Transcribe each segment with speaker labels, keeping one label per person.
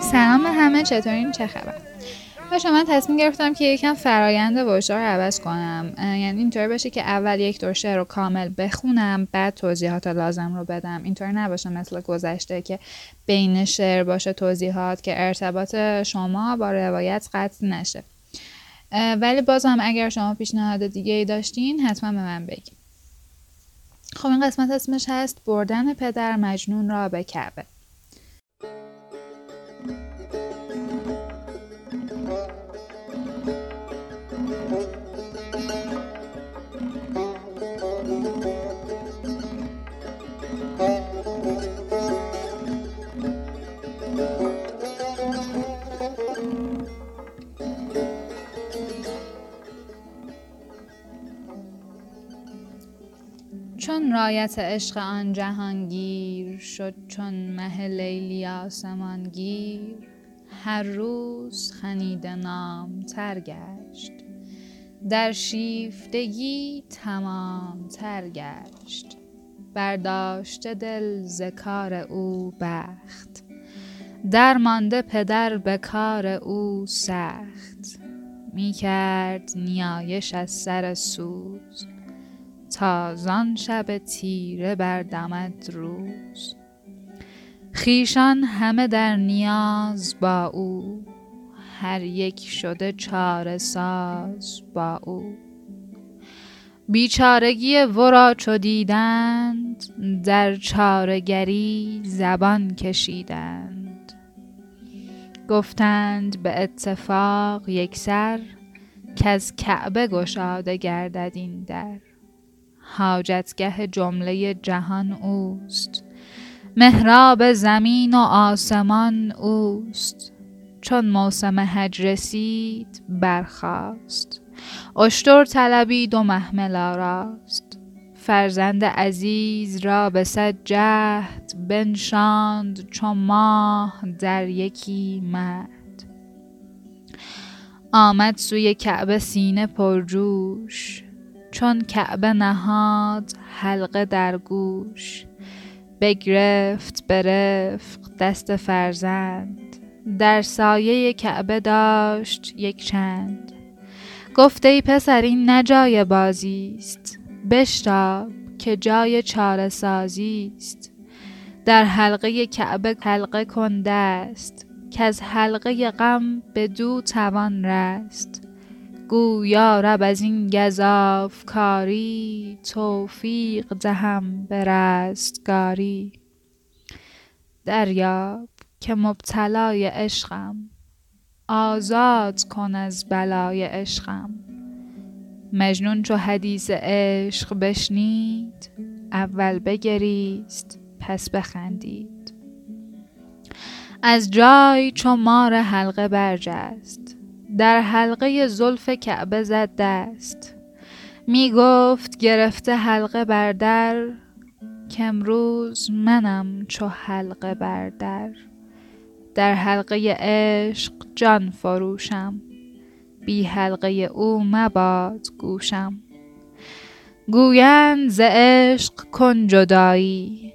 Speaker 1: سلام همه چطورین؟ چه خبر؟ باشه من تصمیم گرفتم که یکم فرایند وجدار رو عوض کنم. یعنی اینطوری باشه که اول یک دور شعر رو کامل بخونم بعد توضیحات لازم رو بدم. اینطوری نباشه مثل گذشته که بین شعر باشه توضیحات که ارتباط شما با روایت قطع نشه. ولی بازم اگر شما پیشنهاد دیگه ای داشتین حتما به من بگید خب این قسمت اسمش هست بردن پدر مجنون را به کعبه. چون رایت عشق آن جهانگیر شد چون مه لیلی آسمانگیر هر روز خنیده نام تر گشت. در شیفتگی تمام گشت. برداشته دل ز کار او بخت. درمانده پدر به کار او سخت. می کرد نیایش از سر سوز. تا زان شب تیره بردمد روز. خیشان همه در نیاز با او هر یک شده چاره ساز با او. بیچارگی ورا چو دیدند در چارگری زبان کشیدند. گفتند به اتفاق یکسر از کعبه گشاده گردد این در. حاجتگه جمله جهان اوست. محراب زمین و آسمان اوست. چون موسم حج رسید برخاست. اشتر طلبید و محمل آراست. فرزند عزیز را به صد جهد بنشاند چون ماه در یکی مهد آمد سوی کعبه سینه پرجوش. چون کعبه نهاد حلقه در گوش بگرفت به رفق دست فرزند در سایه کعبه داشت یک چند. گفت ای پسر این نه جای بازی است. بشتاب که جای چاره سازی است. در حلقه کعبه حلقه کن دست از حلقه غم به دو توان رست. گو یا رب از این گزاف کاری توفیق دهم به رستگاری. دریاب که مبتلای عشقم آزاد کن از بلای عشقم. مجنون چو حدیث عشق بشنید اول بگریست پس بخندید. از جای چو مار حلقه برجست در حلقه زلف کعبه زد دست. می گفت گرفته حلقه بر در. کامروز منم چو حلقه بر در. در حلقه عشق جان فروشم. بی حلقه او مباد گوشم. گویند ز عشق کن جدایی.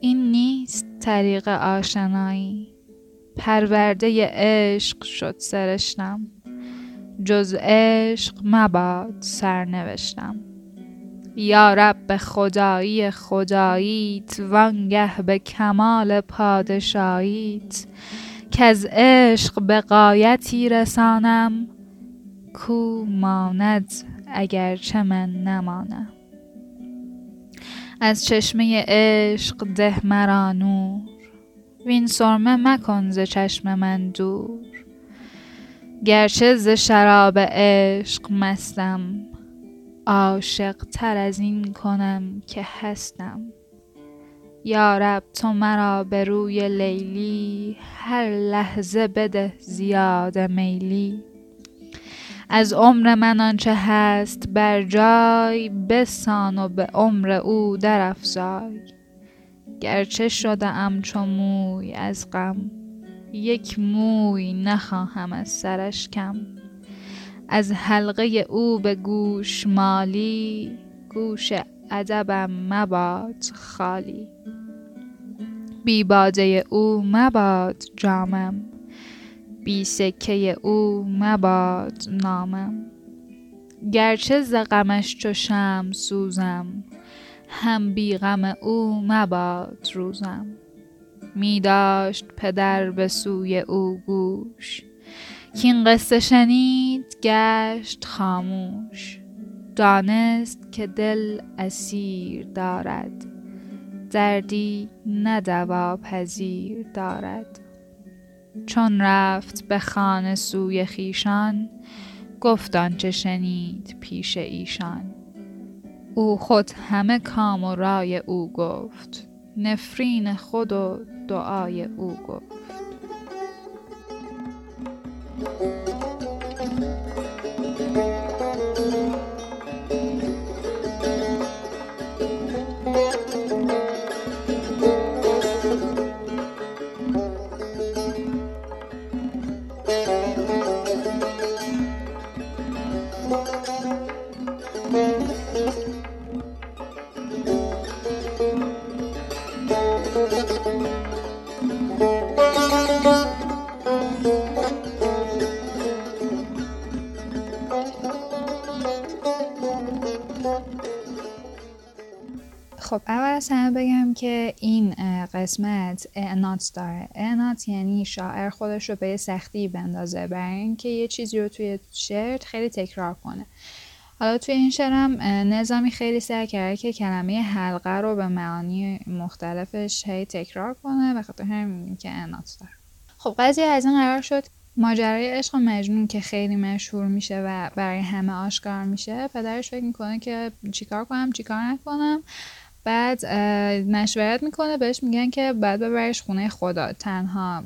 Speaker 1: این نیست طریق آشنایی. پرورده عشق شد سرشتم جز عشق مباد سرنوشتم. یا رب به خدایی خداییت وانگه به کمال پادشاهیت کز عشق به غایتی رسانم کو ماند اگرچه من نمانم. از چشمه عشق ده مرا نور وین سرمه مکن ز چشم من دور. گرچه ز شراب عشق مستم عاشق تر از این کنم که هستم. یا رب تو مرا به روی لیلی هر لحظه بده زیاده میلی. از عمر من آنچه هست بر جای بسان و به عمر او در افزای گرچه شده ام چو موی از غم. یک موی نخواهم از سرش کم. از حلقه او به گوش مالی گوش ادبم مباد خالی. بی باده او مباد جامم بی سکه او مباد نامم. گرچه ز غمش چو شمع سوزم هم بی غم او مباد روزم. می داشت پدر به سوی او گوش. کین قصه شنید گشت خاموش. دانست که دل اسیر دارد. دردی نه دوا پذیر دارد. چون رفت به خانه سوی خویشان گفت آنچه شنید پیش ایشان. او خود همه کام و رای او گفت. نفرین خود و دعای او گفت خب اول از همه بگم که این قسمت اعنات داره اعنات یعنی شاعر خودش رو به سختی بندازه برای اینکه یه چیزی رو توی شعر خیلی تکرار کنه. حالا توی این شعرم نظامی خیلی سعی کرده که کلمه حلقه رو به معانی مختلفش هی تکرار کنه و خاطر همین که اعنات داره خب قضیه از این قرار شد ماجرای عشق مجنون که خیلی مشهور میشه و برای همه آشکار میشه پدرش فکر می‌کنه که چیکار کنم چیکار نکنم. بعد مشورت می‌کنه بهش میگن که بعد ببرش خونه خدا. تنها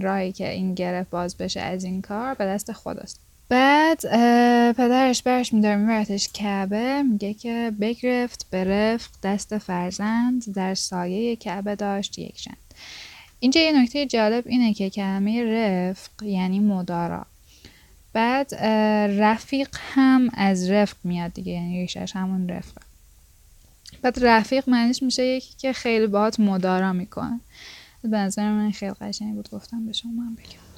Speaker 1: راهی که این گرفت باز بشه از این کار به دست خداست. بعد پدرش برش میداره میبرتش کعبه. میگه که بگرفت به رفق دست فرزند در سایه کعبه داشت یک چند اینجا یه نکته جالب اینه که کلمه رفق یعنی مدارا. بعد رفیق هم از رفق میاد دیگه یعنی ریشش همون رفقه. بعد رفیق معنیش میشه یکی که خیلی باهات مدارا می‌کنه. به نظر من خیلی قشنگ بود گفتم به شما من بگم.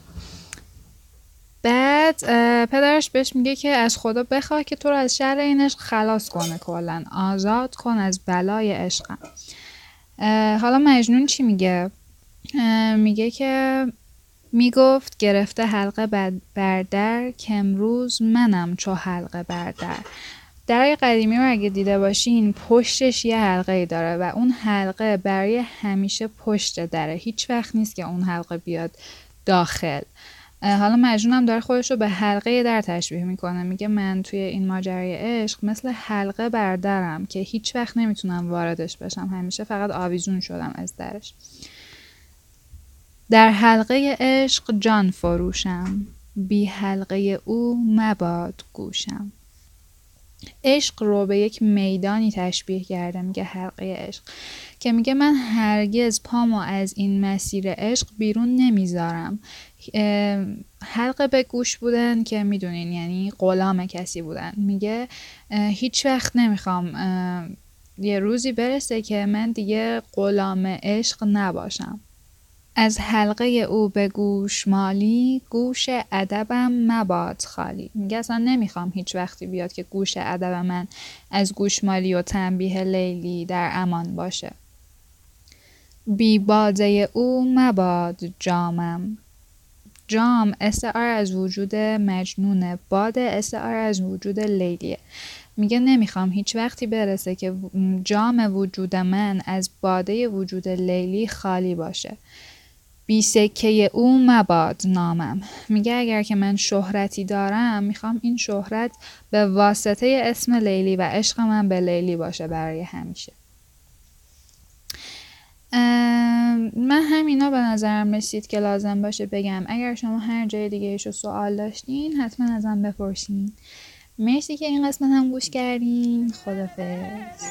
Speaker 1: بعد پدرش بهش میگه که از خدا بخواه که تو رو از شر این عشق خلاص کنه کلا. آزاد کن از بلای عشقم. حالا مجنون چی میگه؟ میگه که می‌گفت گرفته حلقه بردر که امروز منم چو حلقه بردر. درای قدیمی رو اگه دیده باشین پشتش یه حلقه ای داره و اون حلقه برای همیشه پشت داره هیچ وقت نیست که اون حلقه بیاد داخل. حالا مجنون هم داره خودش رو به حلقه در تشبیه می‌کنه. میگه من توی این ماجرای عشق مثل حلقه بردرم که هیچ وقت نمی‌تونم واردش بشم. همیشه فقط آویزون شدم از درش. در حلقه عشق جان فروشم بی حلقه او مباد گوشم. عشق رو به یک میدانی تشبیه کرده میگه حلقه عشق که میگه من هرگز پامو از این مسیر عشق بیرون نمی‌ذارم. حلقه به گوش بودن که می‌دونین یعنی غلام کسی بودن. میگه هیچ وقت نمی‌خوام یه روزی برسه که من دیگه غلام عشق نباشم. از حلقه او به گوش مالی گوش ادبم مباد خالی. میگه اصلا نمی‌خوام هیچ وقتی بیاد که گوش ادب من از گوشمالی و تنبیه لیلی در امان باشه. بی باده او مباد جامم. جام استعار از وجود مجنونه باد استعار از وجود لیلیه. میگه نمی‌خوام هیچ وقتی برسه که جام وجود من از باده وجود لیلی خالی باشه. بی سکه او مباد نامم. میگه اگر که من شهرتی دارم می‌خوام این شهرت به واسطه اسم لیلی و عشق من به لیلی باشه برای همیشه. من همینا به نظرم رسید که لازم باشه بگم. اگر شما هر جای دیگه ایشو سوال داشتین حتما ازم بپرسین. مرسی که این قسمت هم گوش کردین. خدافز